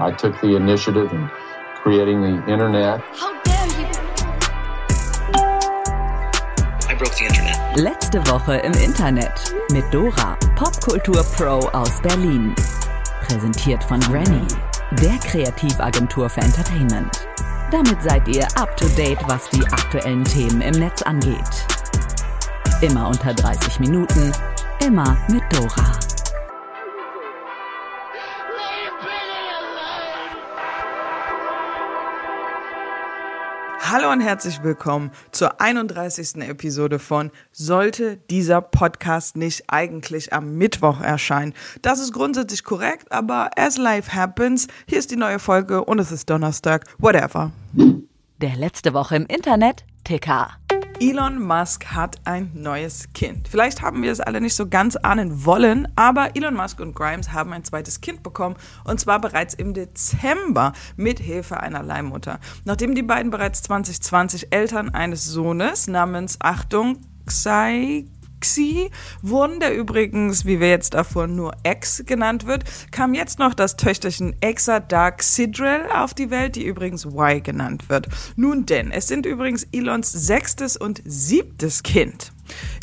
I took the initiative in creating the internet. How dare you! I broke the internet. Letzte Woche im Internet mit Dora, Popkultur Pro aus Berlin. Präsentiert von Granny, der Kreativagentur für Entertainment. Damit seid ihr up to date, was die aktuellen Themen im Netz angeht. Immer unter 30 Minuten, immer mit Dora. Hallo und herzlich willkommen zur 31. Episode von Sollte dieser Podcast nicht eigentlich am Mittwoch erscheinen? Das ist grundsätzlich korrekt, aber as life happens, hier ist die neue Folge und es ist Donnerstag, whatever. Der letzte Woche im Internet, Ticker. Elon Musk hat ein neues Kind. Vielleicht haben wir es alle nicht so ganz ahnen wollen, aber Elon Musk und Grimes haben ein zweites Kind bekommen und zwar bereits im Dezember mit Hilfe einer Leihmutter. Nachdem die beiden bereits 2020 Eltern eines Sohnes namens Achtung Xai Xi wurden, der übrigens, wie wir jetzt davon nur X genannt wird, kam jetzt noch das Töchterchen Exa Dark Sidrel auf die Welt, die übrigens Y genannt wird. Nun denn, es sind übrigens Elons sechstes und siebtes Kind.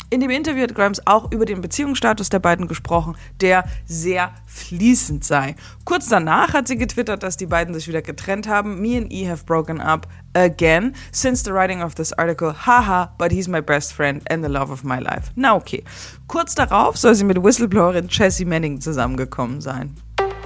In dem Interview hat Grimes auch über den Beziehungsstatus der beiden gesprochen, der sehr fließend sei. Kurz danach hat sie getwittert, dass die beiden sich wieder getrennt haben. Me and E have broken up again since the writing of this article. Haha, but he's my best friend and the love of my life. Na okay. Kurz darauf soll sie mit Whistleblowerin Chessie Manning zusammengekommen sein.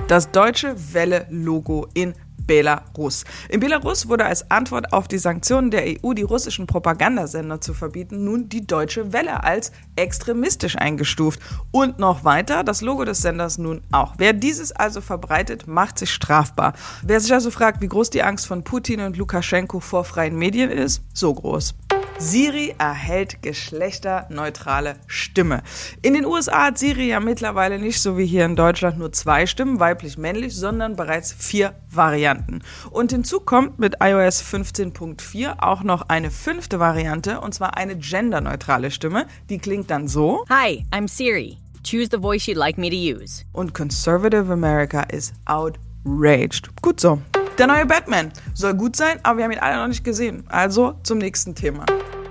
Das deutsche Welle-Logo in Belarus. In Belarus wurde als Antwort auf die Sanktionen der EU, die russischen Propagandasender zu verbieten, nun die Deutsche Welle als extremistisch eingestuft. Und noch weiter, das Logo des Senders nun auch. Wer dieses also verbreitet, macht sich strafbar. Wer sich also fragt, wie groß die Angst von Putin und Lukaschenko vor freien Medien ist, so groß. Siri erhält geschlechterneutrale Stimme. In den USA hat Siri ja mittlerweile nicht so wie hier in Deutschland nur zwei Stimmen, weiblich-männlich, sondern bereits vier Varianten. Und hinzu kommt mit iOS 15.4 auch noch eine fünfte Variante, und zwar eine genderneutrale Stimme. Die klingt dann so. Hi, I'm Siri. Choose the voice you'd like me to use. Und Conservative America is outraged. Gut so. Der neue Batman soll gut sein, aber wir haben ihn alle noch nicht gesehen. Also zum nächsten Thema.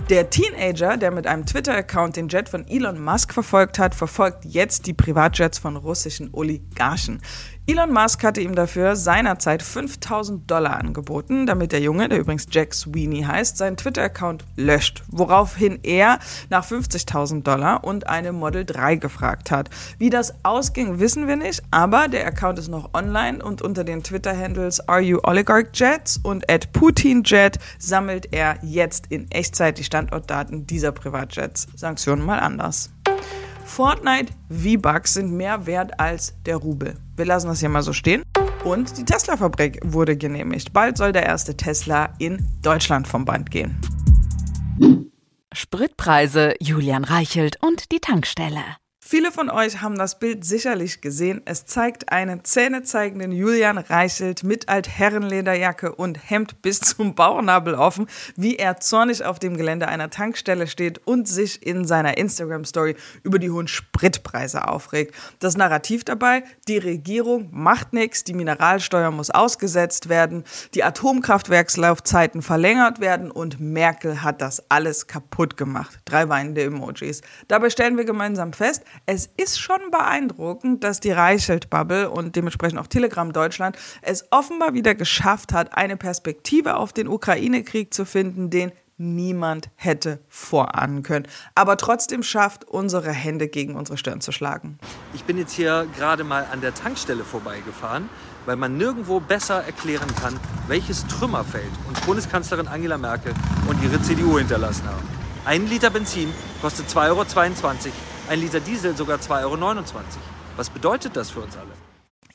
Der Teenager, der mit einem Twitter-Account den Jet von Elon Musk verfolgt hat, verfolgt jetzt die Privatjets von russischen Oligarchen. Elon Musk hatte ihm dafür seinerzeit 5000 Dollar angeboten, damit der Junge, der übrigens Jack Sweeney heißt, seinen Twitter-Account löscht, woraufhin er nach 50.000 Dollar und eine Model 3 gefragt hat. Wie das ausging, wissen wir nicht, aber der Account ist noch online und unter den Twitter-Handles Are You Oligarch Jets und at Putin Jet sammelt er jetzt in Echtzeit die Standortdaten dieser Privatjets. Sanktionen mal anders. Fortnite V-Bucks sind mehr wert als der Rubel. Wir lassen das hier mal so stehen. Und die Tesla-Fabrik wurde genehmigt. Bald soll der erste Tesla in Deutschland vom Band gehen. Spritpreise, Julian Reichelt und die Tankstelle. Viele von euch haben das Bild sicherlich gesehen. Es zeigt einen zähnezeigenden Julian Reichelt mit Altherrenlederjacke und Hemd bis zum Bauchnabel offen, wie er zornig auf dem Gelände einer Tankstelle steht und sich in seiner Instagram-Story über die hohen Spritpreise aufregt. Das Narrativ dabei, die Regierung macht nichts, die Mineralsteuer muss ausgesetzt werden, die Atomkraftwerkslaufzeiten verlängert werden und Merkel hat das alles kaputt gemacht. Drei weinende Emojis. Dabei stellen wir gemeinsam fest, es ist schon beeindruckend, dass die Reichelt-Bubble und dementsprechend auch Telegram Deutschland es offenbar wieder geschafft hat, eine Perspektive auf den Ukraine-Krieg zu finden, den niemand hätte vorahnen können. Aber trotzdem schafft, unsere Hände gegen unsere Stirn zu schlagen. Ich bin jetzt hier gerade mal an der Tankstelle vorbeigefahren, weil man nirgendwo besser erklären kann, welches Trümmerfeld uns Bundeskanzlerin Angela Merkel und ihre CDU hinterlassen haben. Ein Liter Benzin kostet 2,22 Euro, ein Liter Diesel sogar 2,29 Euro. Was bedeutet das für uns alle?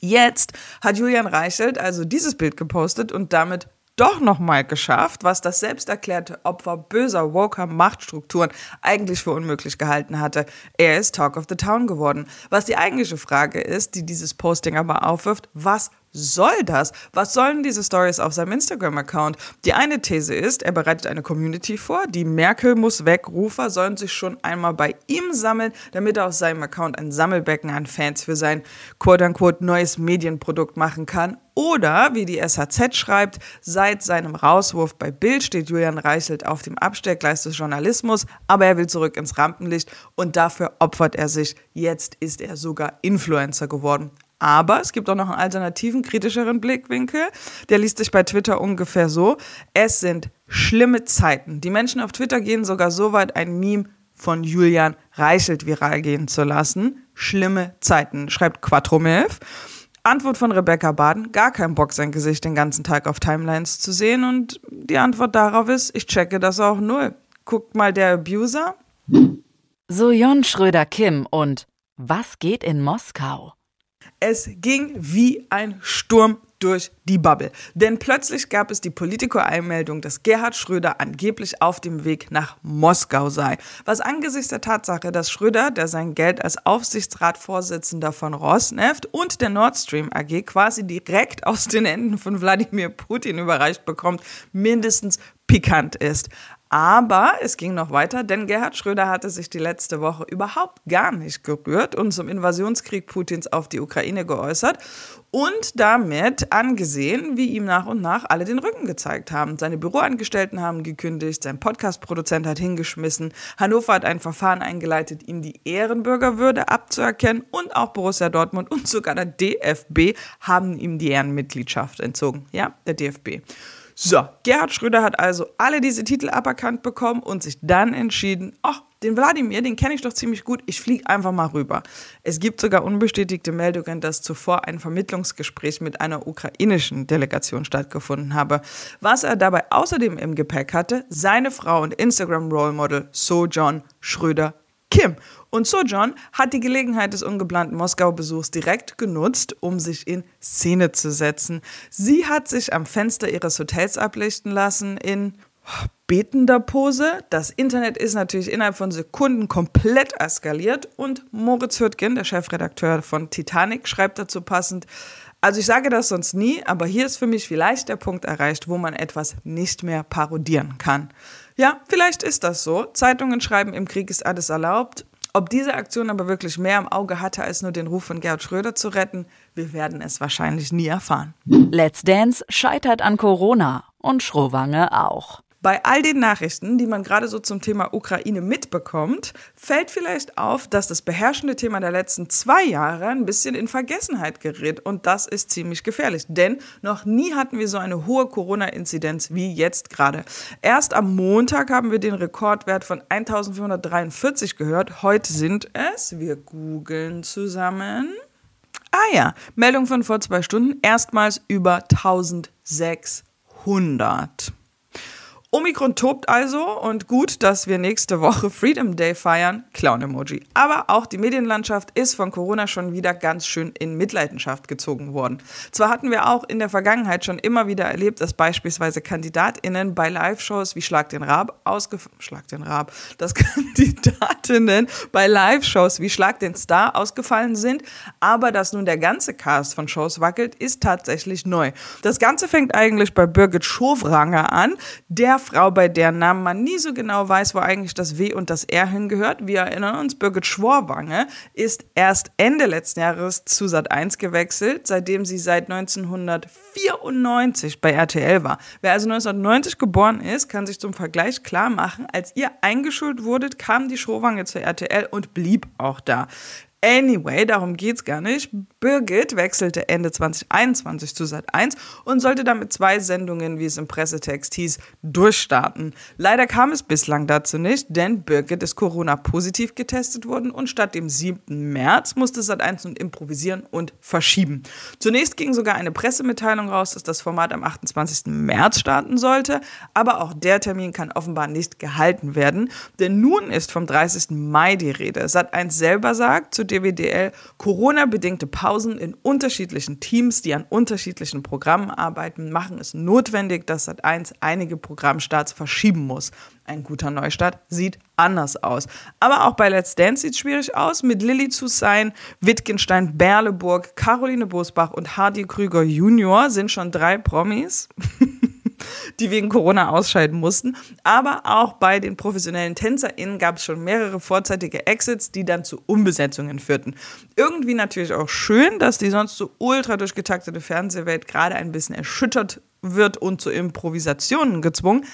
Jetzt hat Julian Reichelt also dieses Bild gepostet und damit doch nochmal geschafft, was das selbst erklärte Opfer böser woker Machtstrukturen eigentlich für unmöglich gehalten hatte. Er ist Talk of the Town geworden. Was die eigentliche Frage ist, die dieses Posting aber aufwirft, was soll das? Was sollen diese Stories auf seinem Instagram-Account? Die eine These ist, er bereitet eine Community vor. Die Merkel muss weg. Rufer sollen sich schon einmal bei ihm sammeln, damit er aus seinem Account ein Sammelbecken an Fans für sein quote-unquote neues Medienprodukt machen kann. Oder, wie die SHZ schreibt, seit seinem Rauswurf bei Bild steht Julian Reichelt auf dem Abstellgleis des Journalismus, aber er will zurück ins Rampenlicht und dafür opfert er sich. Jetzt ist er sogar Influencer geworden. Aber es gibt auch noch einen alternativen, kritischeren Blickwinkel. Der liest sich bei Twitter ungefähr so. Es sind schlimme Zeiten. Die Menschen auf Twitter gehen sogar so weit, ein Meme von Julian Reichelt viral gehen zu lassen. Schlimme Zeiten, schreibt Quattromilf. Antwort von Rebecca Baden, gar kein Bock, sein Gesicht den ganzen Tag auf Timelines zu sehen. Und die Antwort darauf ist, ich checke das auch null. Guckt mal der Abuser. So Jon Schröder-Kim und was geht in Moskau? Es ging wie ein Sturm durch die Bubble. Denn plötzlich gab es die Politico-Einmeldung, dass Gerhard Schröder angeblich auf dem Weg nach Moskau sei. Was angesichts der Tatsache, dass Schröder, der sein Geld als Aufsichtsratsvorsitzender von Rosneft und der Nord Stream AG quasi direkt aus den Händen von Wladimir Putin überreicht bekommt, mindestens pikant ist. Aber es ging noch weiter, denn Gerhard Schröder hatte sich die letzte Woche überhaupt gar nicht gerührt und zum Invasionskrieg Putins auf die Ukraine geäußert und damit angesehen, wie ihm nach und nach alle den Rücken gezeigt haben. Seine Büroangestellten haben gekündigt, sein Podcast-Produzent hat hingeschmissen, Hannover hat ein Verfahren eingeleitet, ihm die Ehrenbürgerwürde abzuerkennen und auch Borussia Dortmund und sogar der DFB haben ihm die Ehrenmitgliedschaft entzogen. Ja, der DFB. So, Gerhard Schröder hat also alle diese Titel aberkannt bekommen und sich dann entschieden, ach, den Wladimir, den kenne ich doch ziemlich gut, ich fliege einfach mal rüber. Es gibt sogar unbestätigte Meldungen, dass zuvor ein Vermittlungsgespräch mit einer ukrainischen Delegation stattgefunden habe. Was er dabei außerdem im Gepäck hatte, seine Frau und Instagram-Role-Model Sojourn Schröder Kim. Und Sojourn hat die Gelegenheit des ungeplanten Moskau-Besuchs direkt genutzt, um sich in Szene zu setzen. Sie hat sich am Fenster ihres Hotels ablichten lassen in betender Pose. Das Internet ist natürlich innerhalb von Sekunden komplett eskaliert und Moritz Hürtgen, der Chefredakteur von Titanic, schreibt dazu passend, also ich sage das sonst nie, aber hier ist für mich vielleicht der Punkt erreicht, wo man etwas nicht mehr parodieren kann. Ja, vielleicht ist das so. Zeitungen schreiben, im Krieg ist alles erlaubt. Ob diese Aktion aber wirklich mehr im Auge hatte, als nur den Ruf von Gerhard Schröder zu retten, wir werden es wahrscheinlich nie erfahren. Let's Dance scheitert an Corona und Schrowange auch. Bei all den Nachrichten, die man gerade so zum Thema Ukraine mitbekommt, fällt vielleicht auf, dass das beherrschende Thema der letzten zwei Jahre ein bisschen in Vergessenheit gerät. Und das ist ziemlich gefährlich. Denn noch nie hatten wir so eine hohe Corona-Inzidenz wie jetzt gerade. Erst am Montag haben wir den Rekordwert von 1443 gehört. Heute sind es, wir googeln zusammen. Ah ja, Meldung von vor zwei Stunden, erstmals über 1600. Omikron tobt also und gut, dass wir nächste Woche Freedom Day feiern. Clown-Emoji. Aber auch die Medienlandschaft ist von Corona schon wieder ganz schön in Mitleidenschaft gezogen worden. Zwar hatten wir auch in der Vergangenheit schon immer wieder erlebt, dass beispielsweise KandidatInnen bei Live-Shows wie Schlag den Rab ausgefallen, Schlag den Rab, dass KandidatInnen bei Live-Shows wie Schlag den Star ausgefallen sind, aber dass nun der ganze Cast von Shows wackelt, ist tatsächlich neu. Das Ganze fängt eigentlich bei Birgit Schowranger an, der Frau, bei deren Namen man nie so genau weiß, wo eigentlich das W und das R hingehört. Wir erinnern uns, Birgit Schworwange ist erst Ende letzten Jahres zu Sat1 gewechselt, seitdem sie seit 1994 bei RTL war. Wer also 1990 geboren ist, kann sich zum Vergleich klar machen, als ihr eingeschult wurdet, kam die Schrowange zur RTL und blieb auch da. Anyway, darum geht's gar nicht. Birgit wechselte Ende 2021 zu Sat1 und sollte damit zwei Sendungen, wie es im Pressetext hieß, durchstarten. Leider kam es bislang dazu nicht, denn Birgit ist Corona-positiv getestet worden und statt dem 7. März musste Sat1 nun improvisieren und verschieben. Zunächst ging sogar eine Pressemitteilung raus, dass das Format am 28. März starten sollte, aber auch der Termin kann offenbar nicht gehalten werden, denn nun ist vom 30. Mai die Rede. Sat1 selber sagt, zudem DWDL Corona-bedingte Pausen in unterschiedlichen Teams, die an unterschiedlichen Programmen arbeiten, machen es notwendig, dass Sat1 einige Programmstarts verschieben muss. Ein guter Neustart sieht anders aus. Aber auch bei Let's Dance sieht es schwierig aus. Mit Lilly zu sein, Wittgenstein, Berleburg, Caroline Bosbach und Hardy Krüger Junior sind schon drei Promis. die wegen Corona ausscheiden mussten. Aber auch bei den professionellen TänzerInnen gab es schon mehrere vorzeitige Exits, die dann zu Umbesetzungen führten. Irgendwie natürlich auch schön, dass die sonst so ultra durchgetaktete Fernsehwelt gerade ein bisschen erschüttert wird und zu Improvisationen gezwungen.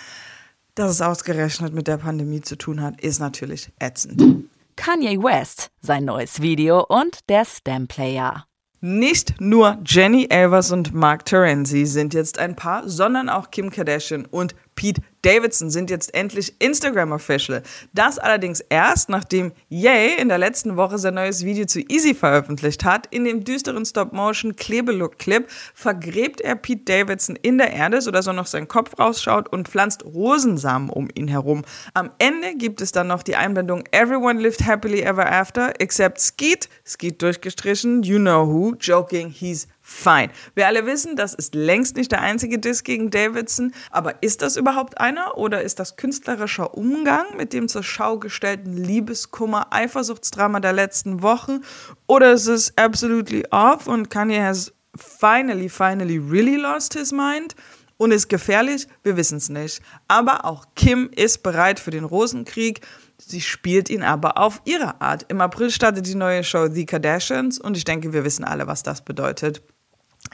Dass es ausgerechnet mit der Pandemie zu tun hat, ist natürlich ätzend. Kanye West, sein neues Video und der Stem Player. Nicht nur Jenny Elvers und Mark Terenzi sind jetzt ein Paar, sondern auch Kim Kardashian und Pete Davidson sind jetzt endlich Instagram-Official. Das allerdings erst, nachdem Ye in der letzten Woche sein neues Video zu Easy veröffentlicht hat. In dem düsteren Stop-Motion-Klebelook-Clip vergräbt er Pete Davidson in der Erde, sodass er noch seinen Kopf rausschaut und pflanzt Rosensamen um ihn herum. Am Ende gibt es dann noch die Einblendung Everyone lived happily ever after, except Skeet, Skeet durchgestrichen, you know who, joking, he's Fine. Wir alle wissen, das ist längst nicht der einzige Diss gegen Davidson, aber ist das überhaupt einer oder ist das künstlerischer Umgang mit dem zur Schau gestellten Liebeskummer, Eifersuchtsdrama der letzten Wochen oder ist es absolutely off und Kanye has finally, finally really lost his mind? Und ist gefährlich? Wir wissen es nicht. Aber auch Kim ist bereit für den Rosenkrieg. Sie spielt ihn aber auf ihre Art. Im April startet die neue Show The Kardashians und ich denke, wir wissen alle, was das bedeutet.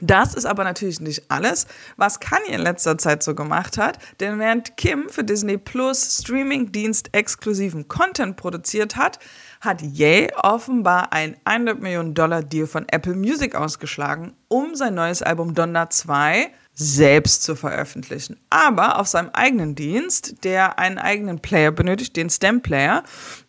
Das ist aber natürlich nicht alles, was Kanye in letzter Zeit so gemacht hat, denn während Kim für Disney Plus Streaming-Dienst exklusiven Content produziert hat, hat Ye offenbar ein 100 Millionen Dollar Deal von Apple Music ausgeschlagen, um sein neues Album Donna 2 selbst zu veröffentlichen. Aber auf seinem eigenen Dienst, der einen eigenen Player benötigt, den Stem Player.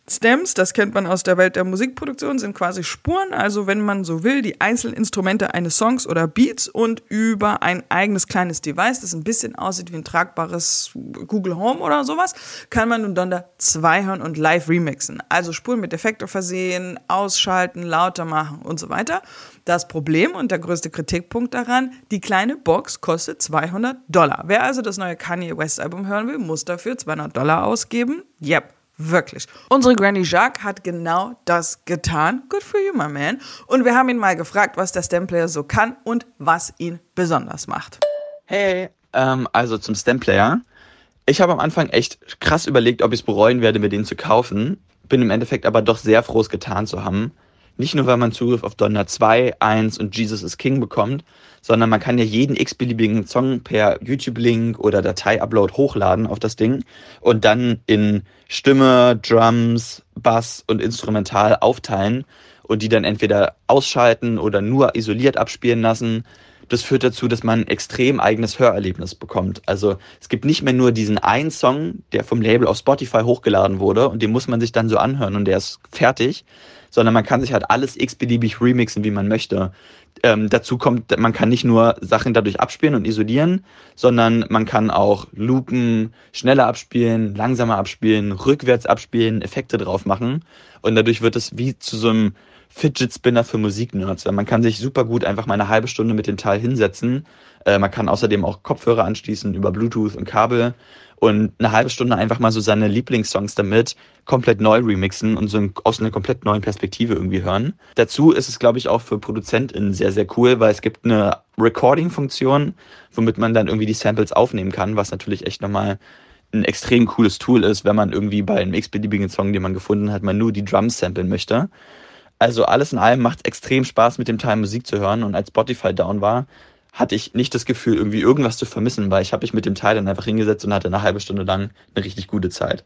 Stems, das kennt man aus der Welt der Musikproduktion, sind quasi Spuren, also wenn man so will, die einzelnen Instrumente eines Songs oder Beats und über ein eigenes kleines Device, das ein bisschen aussieht wie ein tragbares Google Home oder sowas, kann man nun Donder 2 hören und live remixen. Also Spuren mit Effektor versehen, ausschalten, lauter machen und so weiter. Das Problem und der größte Kritikpunkt daran, die kleine Box kostet 200 Dollar. Wer also das neue Kanye West Album hören will, muss dafür 200 Dollar ausgeben. Yep. Wirklich. Unsere Granny Jacques hat genau das getan. Good for you, my man. Und wir haben ihn mal gefragt, was der Stemplayer so kann und was ihn besonders macht. Hey, ähm, also zum Stemplayer. Ich habe am Anfang echt krass überlegt, ob ich es bereuen werde, mir den zu kaufen. Bin im Endeffekt aber doch sehr froh, es getan zu haben. Nicht nur, weil man Zugriff auf Donner 2, 1 und Jesus is King bekommt, sondern man kann ja jeden x-beliebigen Song per YouTube-Link oder Datei-Upload hochladen auf das Ding und dann in Stimme, Drums, Bass und Instrumental aufteilen und die dann entweder ausschalten oder nur isoliert abspielen lassen. Das führt dazu, dass man ein extrem eigenes Hörerlebnis bekommt. Also es gibt nicht mehr nur diesen einen Song, der vom Label auf Spotify hochgeladen wurde und den muss man sich dann so anhören und der ist fertig, sondern man kann sich halt alles x-beliebig remixen, wie man möchte. Ähm, dazu kommt, man kann nicht nur Sachen dadurch abspielen und isolieren, sondern man kann auch loopen, schneller abspielen, langsamer abspielen, rückwärts abspielen, Effekte drauf machen. Und dadurch wird es wie zu so einem Fidget Spinner für Musiknerds. Man kann sich super gut einfach mal eine halbe Stunde mit dem Teil hinsetzen. Äh, man kann außerdem auch Kopfhörer anschließen über Bluetooth und Kabel und eine halbe Stunde einfach mal so seine Lieblingssongs damit komplett neu remixen und so aus einer komplett neuen Perspektive irgendwie hören. Dazu ist es, glaube ich, auch für ProduzentInnen sehr, sehr cool, weil es gibt eine Recording-Funktion, womit man dann irgendwie die Samples aufnehmen kann, was natürlich echt nochmal ein extrem cooles Tool ist, wenn man irgendwie bei einem x-beliebigen Song, den man gefunden hat, man nur die Drums samplen möchte. Also alles in allem macht es extrem Spaß, mit dem Teil Musik zu hören. Und als Spotify down war, hatte ich nicht das Gefühl, irgendwie irgendwas zu vermissen, weil ich habe mich mit dem Teil dann einfach hingesetzt und hatte eine halbe Stunde lang eine richtig gute Zeit.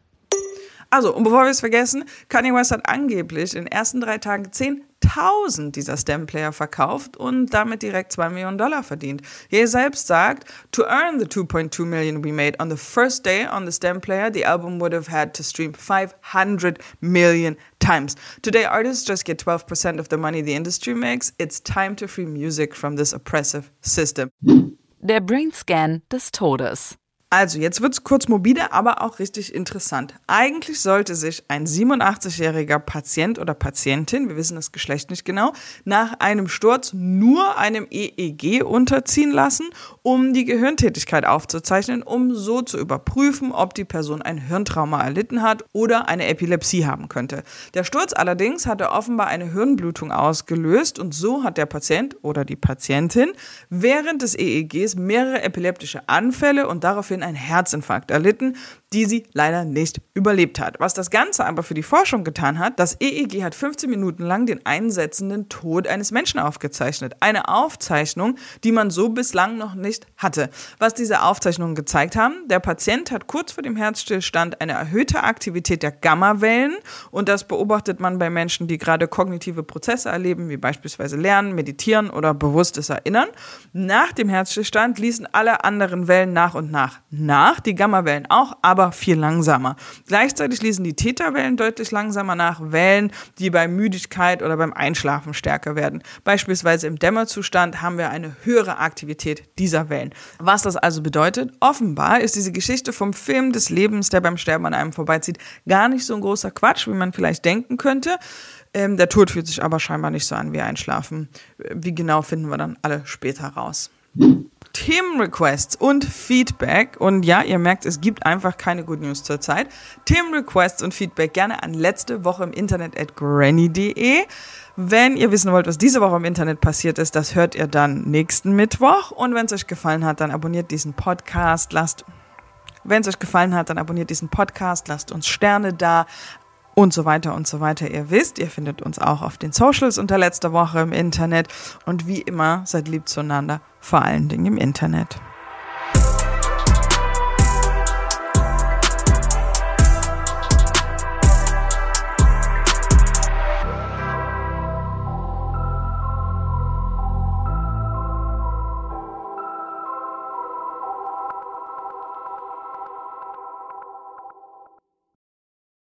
Also, und bevor wir es vergessen, Kanye West hat angeblich in den ersten drei Tagen 10.000 dieser Stem-Player verkauft und damit direkt 2 Millionen Dollar verdient. Er selbst sagt, to earn the 2.2 million we made on the first day on the Stem-Player, the album would have had to stream 500 million times. Today, artists just get 12% of the money the industry makes. It's time to free music from this oppressive system. Der Brainscan des Todes. Also, jetzt wird's kurz morbide, aber auch richtig interessant. Eigentlich sollte sich ein 87-jähriger Patient oder Patientin, wir wissen das Geschlecht nicht genau, nach einem Sturz nur einem EEG unterziehen lassen, um die Gehirntätigkeit aufzuzeichnen, um so zu überprüfen, ob die Person ein Hirntrauma erlitten hat oder eine Epilepsie haben könnte. Der Sturz allerdings hatte offenbar eine Hirnblutung ausgelöst und so hat der Patient oder die Patientin während des EEGs mehrere epileptische Anfälle und daraufhin einen Herzinfarkt erlitten, die sie leider nicht überlebt hat. Was das Ganze aber für die Forschung getan hat, das EEG hat 15 Minuten lang den einsetzenden Tod eines Menschen aufgezeichnet. Eine Aufzeichnung, die man so bislang noch nicht hatte. Was diese Aufzeichnungen gezeigt haben, der Patient hat kurz vor dem Herzstillstand eine erhöhte Aktivität der Gammawellen und das beobachtet man bei Menschen, die gerade kognitive Prozesse erleben, wie beispielsweise Lernen, Meditieren oder bewusstes Erinnern. Nach dem Herzstillstand ließen alle anderen Wellen nach und nach nach, die Gammawellen auch, aber viel langsamer. Gleichzeitig ließen die Täterwellen deutlich langsamer nach, Wellen, die bei Müdigkeit oder beim Einschlafen stärker werden. Beispielsweise im Dämmerzustand haben wir eine höhere Aktivität dieser Wellen. Was das also bedeutet, offenbar ist diese Geschichte vom Film des Lebens, der beim Sterben an einem vorbeizieht, gar nicht so ein großer Quatsch, wie man vielleicht denken könnte. Ähm, der Tod fühlt sich aber scheinbar nicht so an wie Einschlafen. Wie genau finden wir dann alle später raus. Themenrequests und Feedback. Und ja, ihr merkt, es gibt einfach keine Good News zurzeit. Themenrequests und Feedback gerne an letzte Woche im Internet at granny.de. Wenn ihr wissen wollt, was diese Woche im Internet passiert ist, das hört ihr dann nächsten Mittwoch. Und wenn es euch gefallen hat, dann abonniert diesen Podcast, lasst wenn es euch gefallen hat, dann abonniert diesen Podcast, lasst uns Sterne da und so weiter und so weiter. Ihr wisst, ihr findet uns auch auf den Socials unter letzter Woche im Internet und wie immer seid lieb zueinander vor allen Dingen im Internet.